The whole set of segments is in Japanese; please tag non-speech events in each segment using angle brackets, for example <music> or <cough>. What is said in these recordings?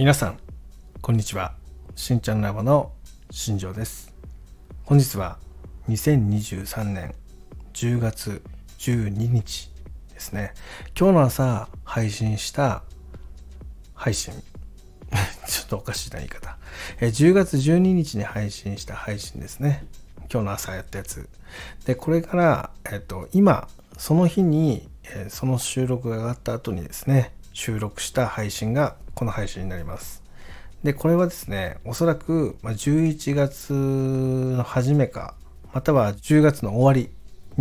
皆さんこんにちは。しんちゃんラボの新庄です。本日は2023年10月12日ですね。今日の朝配信した配信。<laughs> ちょっとおかしいな言い方。え10月12日に配信した配信ですね。今日の朝やったやつ。でこれからえっと今その日に、えその収録が上がった後にですね収録した配信がこの配信になります。で、これはですね、おそらく11月の初めか、または10月の終わり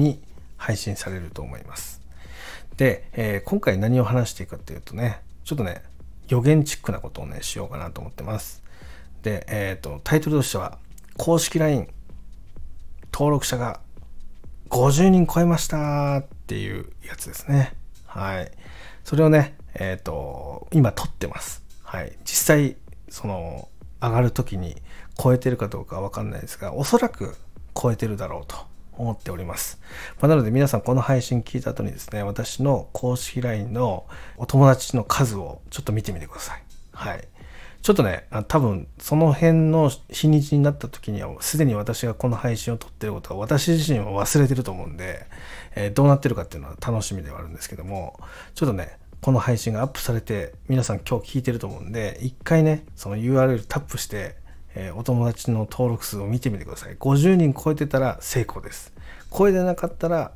に配信されると思います。で、えー、今回何を話していくかっていうとね、ちょっとね、予言チックなことをね、しようかなと思ってます。で、えっ、ー、と、タイトルとしては、公式 LINE 登録者が50人超えましたっていうやつですね。はい。それをね、えっ、ー、と、今撮ってます。はい。実際、その、上がる時に超えてるかどうかわかんないですが、おそらく超えてるだろうと思っております。まあ、なので皆さんこの配信聞いた後にですね、私の公式 LINE のお友達の数をちょっと見てみてください。はい。ちょっとね、多分その辺の日にちになった時には、すでに私がこの配信を撮ってることは私自身は忘れてると思うんで、えー、どうなってるかっていうのは楽しみではあるんですけども、ちょっとね、この配信がアップされて、皆さん今日聞いてると思うんで、一回ね、その URL タップして、えー、お友達の登録数を見てみてください。50人超えてたら成功です。超えてなかったら、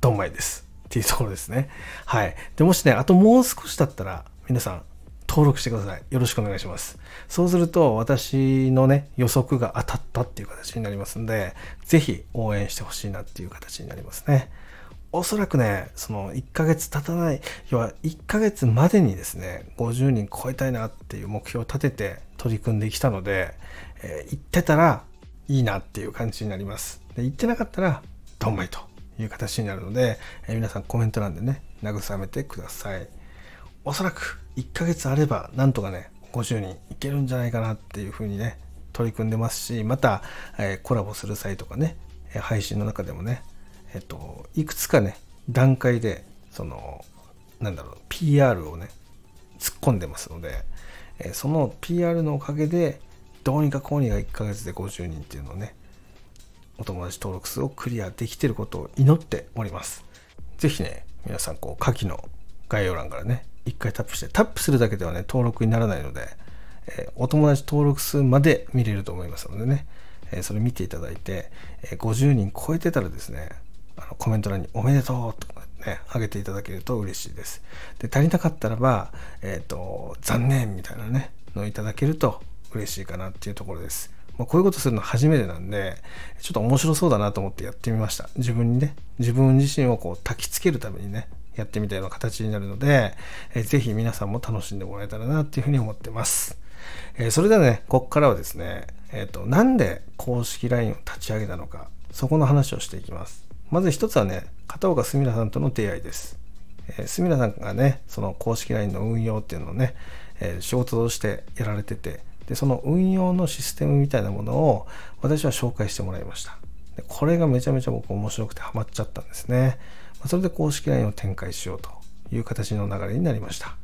ドンマイです。っていうところですね。はい。で、もしね、あともう少しだったら、皆さん、登録してください。よろしくお願いします。そうすると、私のね、予測が当たったっていう形になりますんで、ぜひ応援してほしいなっていう形になりますね。おそらくね、その1ヶ月経たない、要は1ヶ月までにですね、50人超えたいなっていう目標を立てて取り組んできたので、えー、言ってたらいいなっていう感じになります。で、言ってなかったら、ドンマイという形になるので、えー、皆さんコメント欄でね、慰めてください。おそらく1ヶ月あればなんとかね50人いけるんじゃないかなっていうふうにね取り組んでますしまた、えー、コラボする際とかね配信の中でもねえっといくつかね段階でそのなんだろう PR をね突っ込んでますので、えー、その PR のおかげでどうにかこうにか1ヶ月で50人っていうのをねお友達登録数をクリアできてることを祈っております。是非ね皆さんこう下記の概要欄からね1回タップして、タップするだけではね、登録にならないので、えー、お友達登録数まで見れると思いますのでね、えー、それ見ていただいて、えー、50人超えてたらですね、あのコメント欄におめでとうとかね、あげていただけると嬉しいです。で、足りなかったらば、えっ、と、残念みたいなね、のいただけると嬉しいかなっていうところです。まあ、こういうことするの初めてなんで、ちょっと面白そうだなと思ってやってみました。自分にね、自分自身をこう焚きつけるためにね、やってみたような形になるので、えー、ぜひ皆さんも楽しんでもらえたらなっていうふうに思ってます。えー、それではね、ここからはですね、えっ、ー、と、なんで公式 LINE を立ち上げたのか、そこの話をしていきます。まず一つはね、片岡すみらさんとの出会いです。すみらさんがね、その公式 LINE の運用っていうのをね、えー、仕事としてやられてて、で、その運用のシステムみたいなものを私は紹介してもらいました。でこれがめちゃめちゃ僕面白くてハマっちゃったんですね。まそれで公式 LINE を展開しようという形の流れになりました。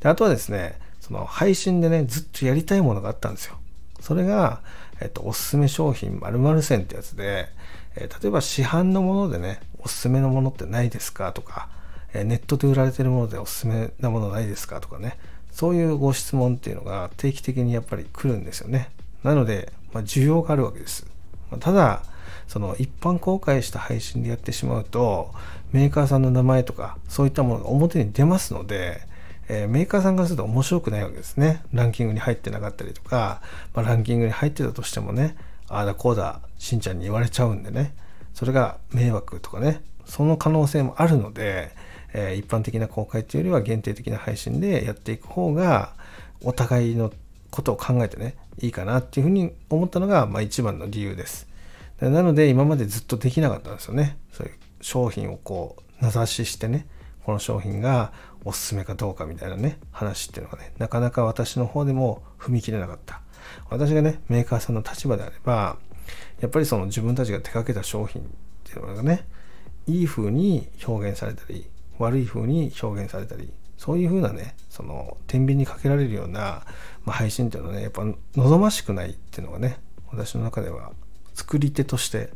であとはですね、その配信でね、ずっとやりたいものがあったんですよ。それが、えっと、おすすめ商品〇〇線ってやつで、え、例えば市販のものでね、おすすめのものってないですか？とか、え、ネットで売られてるものでおすすめなものないですか？とかね、そういうご質問っていうのが定期的にやっぱり来るんですよね。なので、まあ、需要があるわけです。まただ、その一般公開した配信でやってしまうと、メーカーさんの名前とか、そういったものが表に出ますので、え、メーカーさんからすると面白くないわけですね。ランキングに入ってなかったりとか、まあ、ランキングに入ってたとしてもね、ああだこうだ、しんちゃんに言われちゃうんでね、それが迷惑とかね、その可能性もあるので、えー、一般的な公開というよりは限定的な配信でやっていく方が、お互いのことを考えてね、いいかなっていうふうに思ったのが、まあ一番の理由です。なので今までずっとできなかったんですよね。そういう商品をこう名指ししてねこの商品がおすすめかどうかみたいなね話っていうのがねなかなか私の方でも踏み切れなかった私がねメーカーさんの立場であればやっぱりその自分たちが手掛けた商品っていうのがねいい風に表現されたり悪い風に表現されたりそういう風なねその天秤にかけられるような、まあ、配信っていうのはねやっぱ望ましくないっていうのがね私の中では作り手として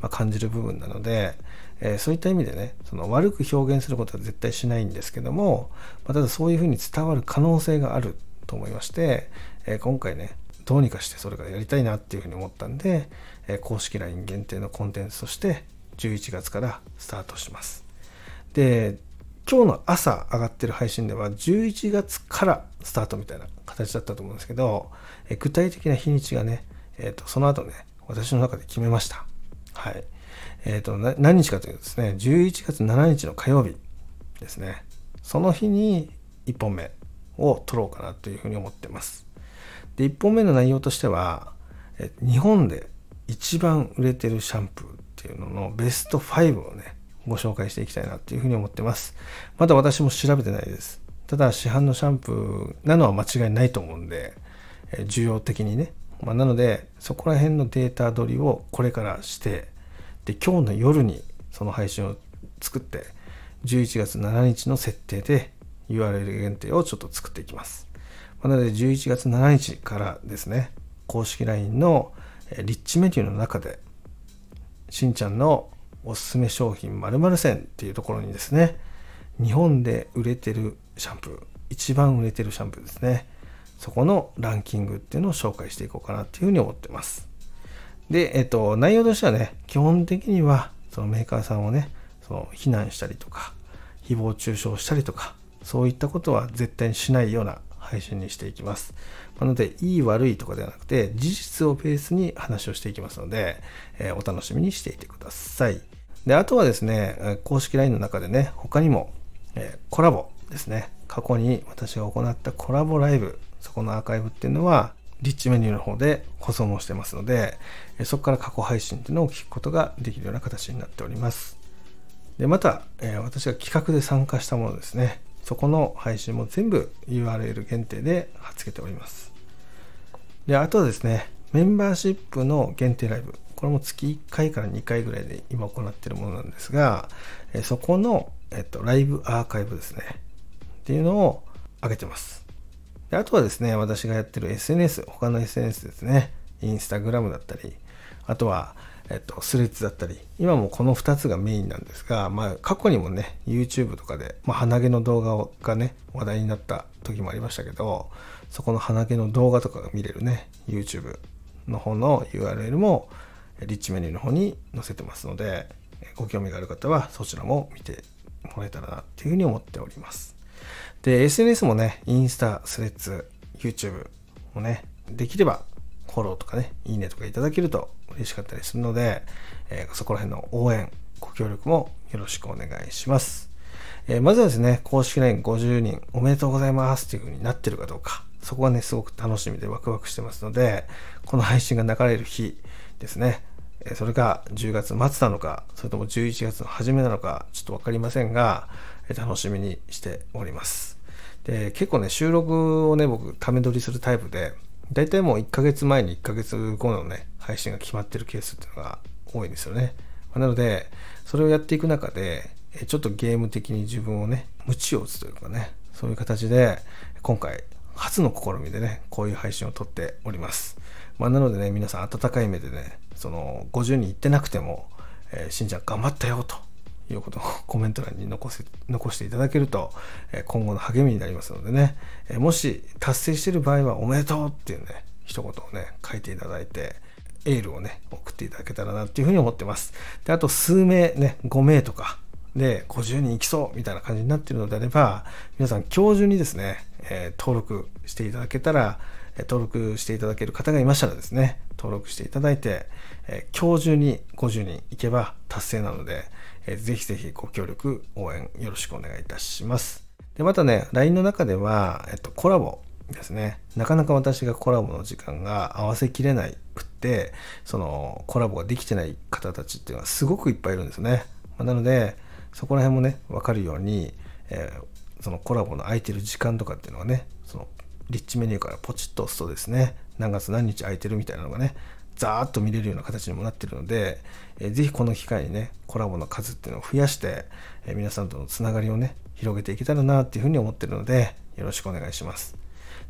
ま感じる部分なので、えー、そういった意味でねその悪く表現することは絶対しないんですけども、まあ、ただそういうふうに伝わる可能性があると思いまして、えー、今回ねどうにかしてそれがやりたいなっていうふうに思ったんで、え、公式 LINE 限定のコンテンツとして11月からスタートします。で今日の朝上がってる配信では11月からスタートみたいな形だったと思うんですけど、え具体的な日にちがね、えーと、その後ね私の中で決めました。はい。えっ、ー、と何日かというとですね11月7日の火曜日ですね。その日に1本目を取ろうかなというふうに思ってます。で1本目の内容としては日本で一番売れてるシャンプーっていうののベスト5をねご紹介していきたいなっていうふうに思ってます。まだ私も調べてないです。ただ市販のシャンプーなのは間違いないと思うんで、需要的にね。まあ、なので、そこら辺のデータ取りをこれからして、で、今日の夜にその配信を作って、11月7日の設定で URL 限定をちょっと作っていきます。なので、11月7日からですね、公式 LINE のリッチメニューの中で、しんちゃんのおすすめ商品〇〇選っていうところにですね日本で売れてるシャンプー一番売れてるシャンプーですねそこのランキングっていうのを紹介していこうかなっていうふうに思ってます。で、えっと、内容としてはね基本的にはそのメーカーさんをねその非難したりとか誹謗中傷したりとかそういったことは絶対にしないような配信にしていきます。なので、いい悪いとかではなくて、事実をベースに話をしていきますので、えー、お楽しみにしていてください。で、あとはですね、公式 LINE の中でね、他にも、えー、コラボですね。過去に私が行ったコラボライブ、そこのアーカイブっていうのは、リッチメニューの方で保存もしてますので、そこから過去配信っていうのを聞くことができるような形になっております。で、また、えー、私が企画で参加したものですね。そこの配信も全部 URL 限定で貼っ付けております。で、あとはですね、メンバーシップの限定ライブ。これも月1回から2回ぐらいで今行っているものなんですが、そこの、えっと、ライブアーカイブですね。っていうのを上げてます。であとはですね、私がやってる SNS、他の SNS ですね。インスタグラムだったり、あとは、えっと、スレッズだったり、今もこの2つがメインなんですが、まあ、過去にもね、YouTube とかで、まあ、鼻毛の動画がね、話題になった時もありましたけど、そこの鼻毛の動画とかが見れるね、YouTube の方の URL も、リッチメニューの方に載せてますので、ご興味がある方はそちらも見てもらえたらなっていうふうに思っております。で、SNS もね、インスタ、スレッズ、YouTube もね、できればフォローとかね、いいねとかいただけると嬉しかったりするので、えー、そこら辺の応援、ご協力もよろしくお願いします。えー、まずはですね、公式 LINE50 人おめでとうございますっていう風になってるかどうか、そこがね、すごく楽しみでワクワクしてますので、この配信が流れる日ですね、それが10月末なのか、それとも11月の初めなのか、ちょっとわかりませんが、楽しみにしております。で、結構ね、収録をね、僕、ため撮りするタイプで、大体もう1ヶ月前に1ヶ月後のね、配信が決まってるケースっていうのが多いんですよね。なので、それをやっていく中で、ちょっとゲーム的に自分をね、鞭を打つというかね、そういう形で、今回、初の試みでね、こういう配信を撮っております。まあ、なのでね、皆さん温かい目でね、その50人行ってなくても、えー、しんちゃん頑張ったよということを <laughs> コメント欄に残せ残していただけると、え今後の励みになりますのでね、えもし達成してる場合はおめでとうっていうね、一言をね、書いていただいて、エールをね、送っていただけたらなっていうふうに思ってます。で、あと数名ね、5名とかで50人行きそうみたいな感じになっているのであれば、皆さん今日中にですね、えー、登録していただけたら、登録していただける方がいましたらですね、登録していただいて、えー、今日中に50人いけば達成なので、えー、ぜひぜひご協力、応援よろしくお願いいたします。で、またね、LINE の中では、えっと、コラボですね。なかなか私がコラボの時間が合わせきれないくって、そのコラボができてない方たちっていうのはすごくいっぱいいるんですね。まあ、なので、そこら辺もね、わかるように、えー、そのコラボの空いてる時間とかっていうのがね、そのリッチメニューからポチッと押すとですね、何月何日空いてるみたいなのがね、ザーッと見れるような形にもなってるので、えー、ぜひこの機会にね、コラボの数っていうのを増やして、えー、皆さんとのつながりをね、広げていけたらなっていうふうに思ってるので、よろしくお願いします。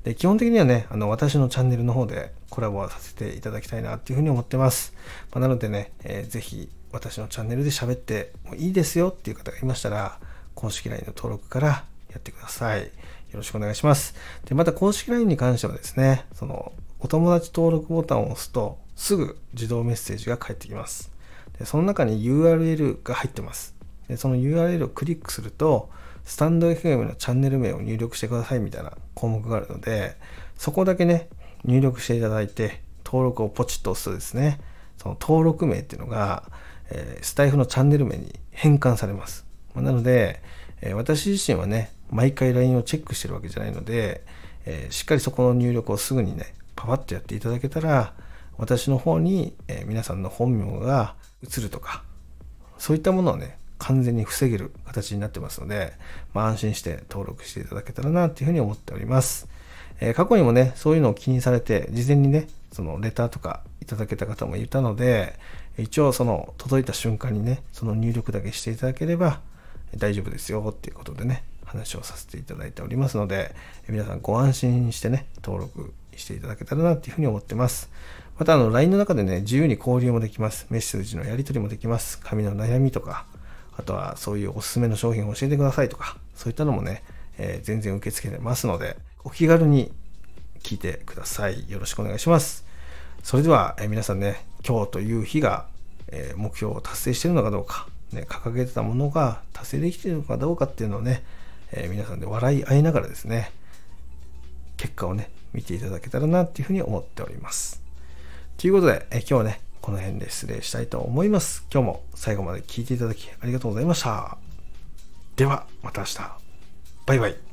で、基本的にはね、あの、私のチャンネルの方でコラボはさせていただきたいなっていうふうに思ってます。まあ、なのでね、えー、ぜひ私のチャンネルで喋ってもいいですよっていう方がいましたら、公式 LINE の登録からやってください。よろしくお願いします。で、また公式 LINE に関してはですね、その、お友達登録ボタンを押すと、すぐ自動メッセージが返ってきます。でその中に URL が入ってます。でその URL をクリックすると、スタンド FM のチャンネル名を入力してくださいみたいな項目があるので、そこだけね、入力していただいて、登録をポチッと押すとですね、その登録名っていうのが、えー、スタイフのチャンネル名に変換されます。まなので、えー、私自身はね、毎回 LINE をチェックしてるわけじゃないので、えー、しっかりそこの入力をすぐにね、パパッとやっていただけたら、私の方に、え皆さんの本名が映るとか、そういったものをね、完全に防げる形になってますので、まあ、安心して登録していただけたらなっていうふうに思っております。えー、過去にもね、そういうのを気にされて、事前にね、そのレターとかいただけた方もいたので、一応その届いた瞬間にね、その入力だけしていただければ大丈夫ですよっていうことでね、話をさせていただいておりますので、皆さんご安心してね、登録していただけたらなっていうふうに思ってます。また、あの、LINE の中でね、自由に交流もできます。メッセージのやり取りもできます。紙の悩みとか、あとはそういうおすすめの商品を教えてくださいとか、そういったのもね、えー、全然受け付けてますので、お気軽に聞いてください。よろしくお願いします。それでは、えー、皆さんね、今日という日が、えー、目標を達成してるのかどうか、ね、掲げてたものが達成できているのかどうかっていうのをね、え皆さんで笑い合いながらですね、結果をね、見ていただけたらなっていうふうに思っております。ということで、え今日はね、この辺で失礼したいと思います。今日も最後まで聞いていただきありがとうございました。では、また明日。バイバイ。